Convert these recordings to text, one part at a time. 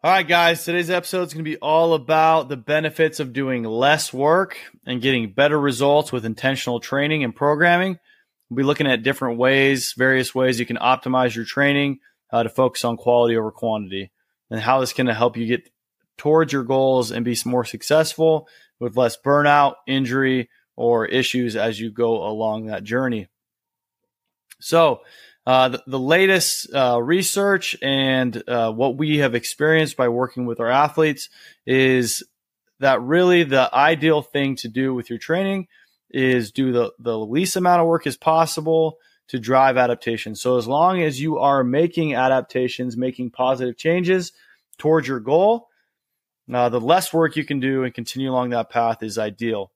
All right, guys, today's episode is going to be all about the benefits of doing less work and getting better results with intentional training and programming. We'll be looking at different ways, various ways you can optimize your training uh, to focus on quality over quantity, and how this can help you get towards your goals and be more successful with less burnout, injury, or issues as you go along that journey. So, uh, the, the, latest uh, research and uh, what we have experienced by working with our athletes is that really the ideal thing to do with your training is do the, the least amount of work as possible to drive adaptation. So as long as you are making adaptations, making positive changes towards your goal, uh, the less work you can do and continue along that path is ideal.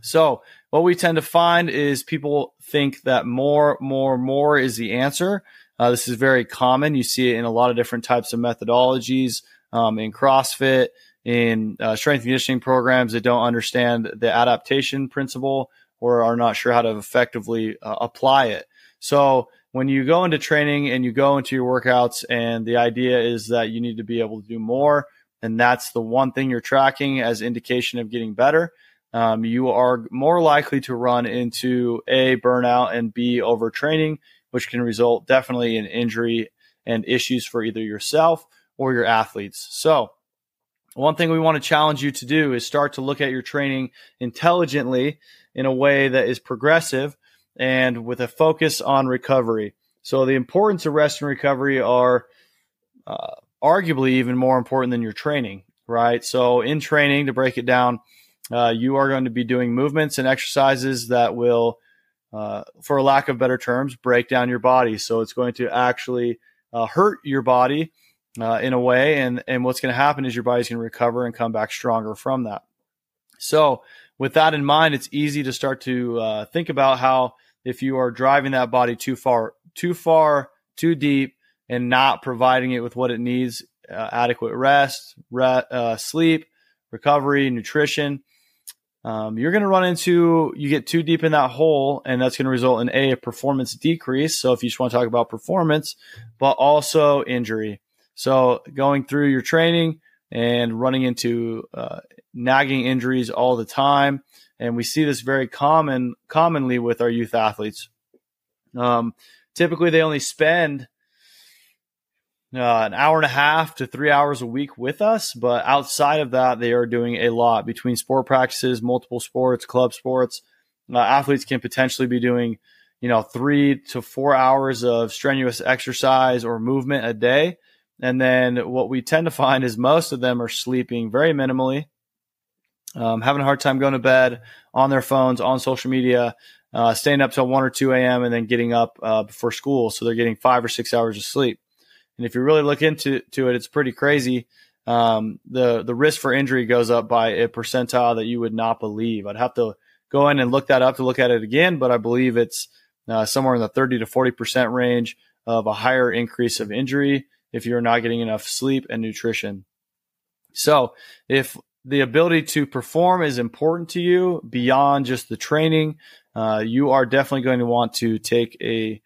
So what we tend to find is people think that more, more, more is the answer. Uh, this is very common. You see it in a lot of different types of methodologies um, in CrossFit, in uh, strength conditioning programs that don't understand the adaptation principle or are not sure how to effectively uh, apply it. So when you go into training and you go into your workouts, and the idea is that you need to be able to do more, and that's the one thing you're tracking as indication of getting better um, you are more likely to run into A, burnout, and B, overtraining, which can result definitely in injury and issues for either yourself or your athletes. So, one thing we want to challenge you to do is start to look at your training intelligently in a way that is progressive and with a focus on recovery. So, the importance of rest and recovery are uh, arguably even more important than your training, right? So, in training, to break it down, uh, you are going to be doing movements and exercises that will, uh, for lack of better terms, break down your body. So it's going to actually uh, hurt your body uh, in a way, and and what's going to happen is your body's going to recover and come back stronger from that. So with that in mind, it's easy to start to uh, think about how if you are driving that body too far, too far, too deep, and not providing it with what it needs, adequate rest, re- sleep, recovery, nutrition um, you're going to run into you get too deep in that hole, and that's going to result in a, a performance decrease. So if you just want to talk about performance, but also injury. So going through your training and running into uh, nagging injuries all the time, and we see this very common commonly with our youth athletes. Um, typically, they only spend uh, an hour and a half to three hours a week with us. But outside of that, they are doing a lot between sport practices, multiple sports, club sports. Uh, athletes can potentially be doing, you know, three to four hours of strenuous exercise or movement a day. And then what we tend to find is most of them are sleeping very minimally, um, having a hard time going to bed on their phones, on social media, uh, staying up till 1 or 2 a.m., and then getting up uh, before school. So they're getting five or six hours of sleep. And if you really look into to it, it's pretty crazy. Um, the the risk for injury goes up by a percentile that you would not believe. I'd have to go in and look that up to look at it again, but I believe it's uh, somewhere in the 30 to 40 percent range of a higher increase of injury if you're not getting enough sleep and nutrition. So if the ability to perform is important to you beyond just the training, uh, you are definitely going to want to take a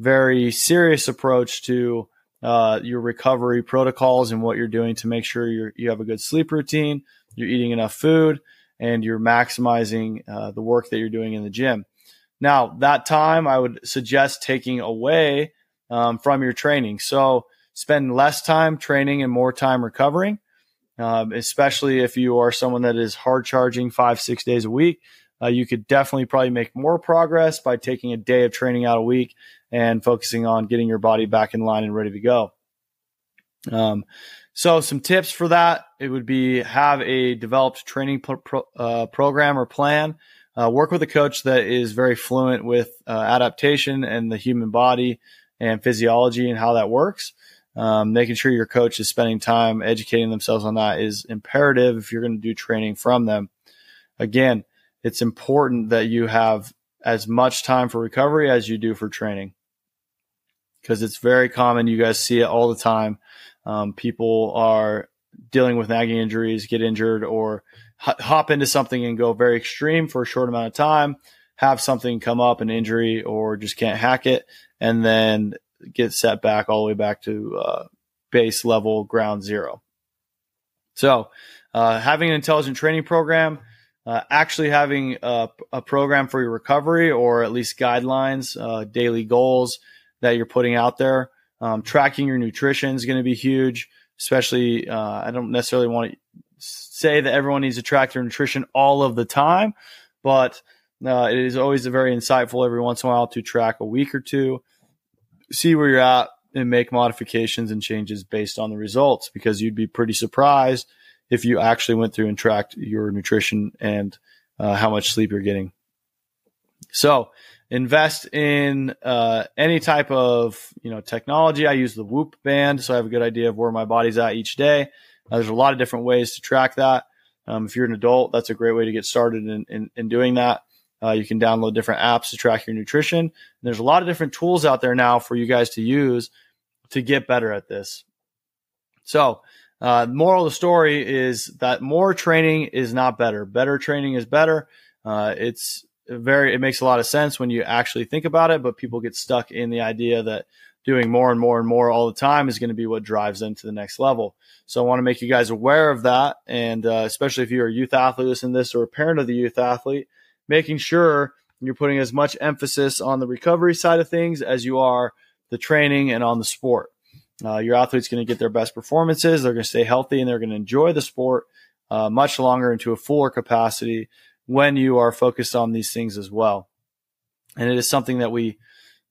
very serious approach to uh, your recovery protocols and what you're doing to make sure you you have a good sleep routine, you're eating enough food, and you're maximizing uh, the work that you're doing in the gym. Now, that time I would suggest taking away um, from your training. So spend less time training and more time recovering, um, especially if you are someone that is hard charging five, six days a week. Uh, you could definitely probably make more progress by taking a day of training out a week and focusing on getting your body back in line and ready to go. Um, so some tips for that, it would be have a developed training pro- pro- uh, program or plan. Uh, work with a coach that is very fluent with uh, adaptation and the human body and physiology and how that works. Um, making sure your coach is spending time educating themselves on that is imperative if you're going to do training from them. Again, it's important that you have as much time for recovery as you do for training because it's very common. You guys see it all the time. Um, people are dealing with nagging injuries, get injured, or hop into something and go very extreme for a short amount of time, have something come up, an injury, or just can't hack it, and then get set back all the way back to uh, base level ground zero. So, uh, having an intelligent training program, uh, actually having a, a, program for your recovery or at least guidelines, uh, daily goals that you're putting out there. Um, tracking your nutrition is going to be huge, especially. Uh, I don't necessarily want to say that everyone needs to track their nutrition all of the time, but uh, it is always very insightful every once in a while to track a week or two, see where you're at, and make modifications and changes based on the results because you'd be pretty surprised if you actually went through and tracked your nutrition and uh, how much sleep you're getting. So, invest in uh, any type of you know technology. I use the Whoop band, so I have a good idea of where my body's at each day. Uh, there's a lot of different ways to track that. Um, if you're an adult, that's a great way to get started in, in, in doing that. Uh, you can download different apps to track your nutrition. And there's a lot of different tools out there now for you guys to use to get better at this. So, uh, moral of the story is that more training is not better. Better training is better. Uh, it's very, it makes a lot of sense when you actually think about it, but people get stuck in the idea that doing more and more and more all the time is going to be what drives them to the next level. So I want to make you guys aware of that. And uh, especially if you're a youth athlete listening to this or a parent of the youth athlete, making sure you're putting as much emphasis on the recovery side of things as you are the training and on the sport. Uh, your athlete's going to get their best performances. They're going to stay healthy and they're going to enjoy the sport uh, much longer into a fuller capacity when you are focused on these things as well. And it is something that we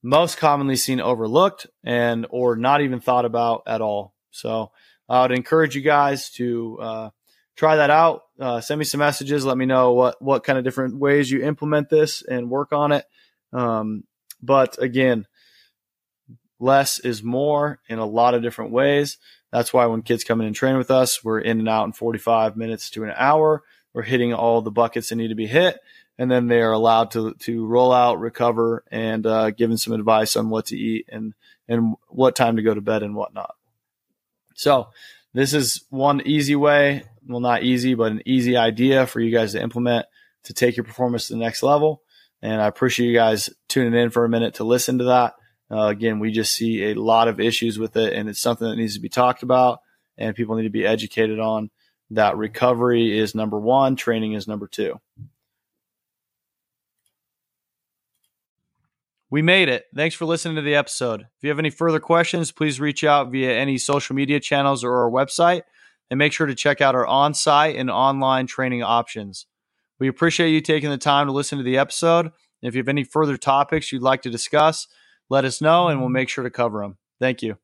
most commonly seen overlooked and or not even thought about at all. So I would encourage you guys to uh, try that out. Uh, send me some messages. Let me know what what kind of different ways you implement this and work on it. Um, but again, less is more in a lot of different ways. That's why when kids come in and train with us, we're in and out in 45 minutes to an hour. We're hitting all the buckets that need to be hit and then they are allowed to to roll out, recover, and uh, given some advice on what to eat and and what time to go to bed and whatnot. So this is one easy way, well, not easy, but an easy idea for you guys to implement to take your performance to the next level. And I appreciate you guys tuning in for a minute to listen to that. Uh, again, we just see a lot of issues with it, and it's something that needs to be talked about, and people need to be educated on. That recovery is number one, training is number two. We made it. Thanks for listening to the episode. If you have any further questions, please reach out via any social media channels or our website. And make sure to check out our on site and online training options. We appreciate you taking the time to listen to the episode. If you have any further topics you'd like to discuss, let us know and we'll mm-hmm. make sure to cover them. Thank you.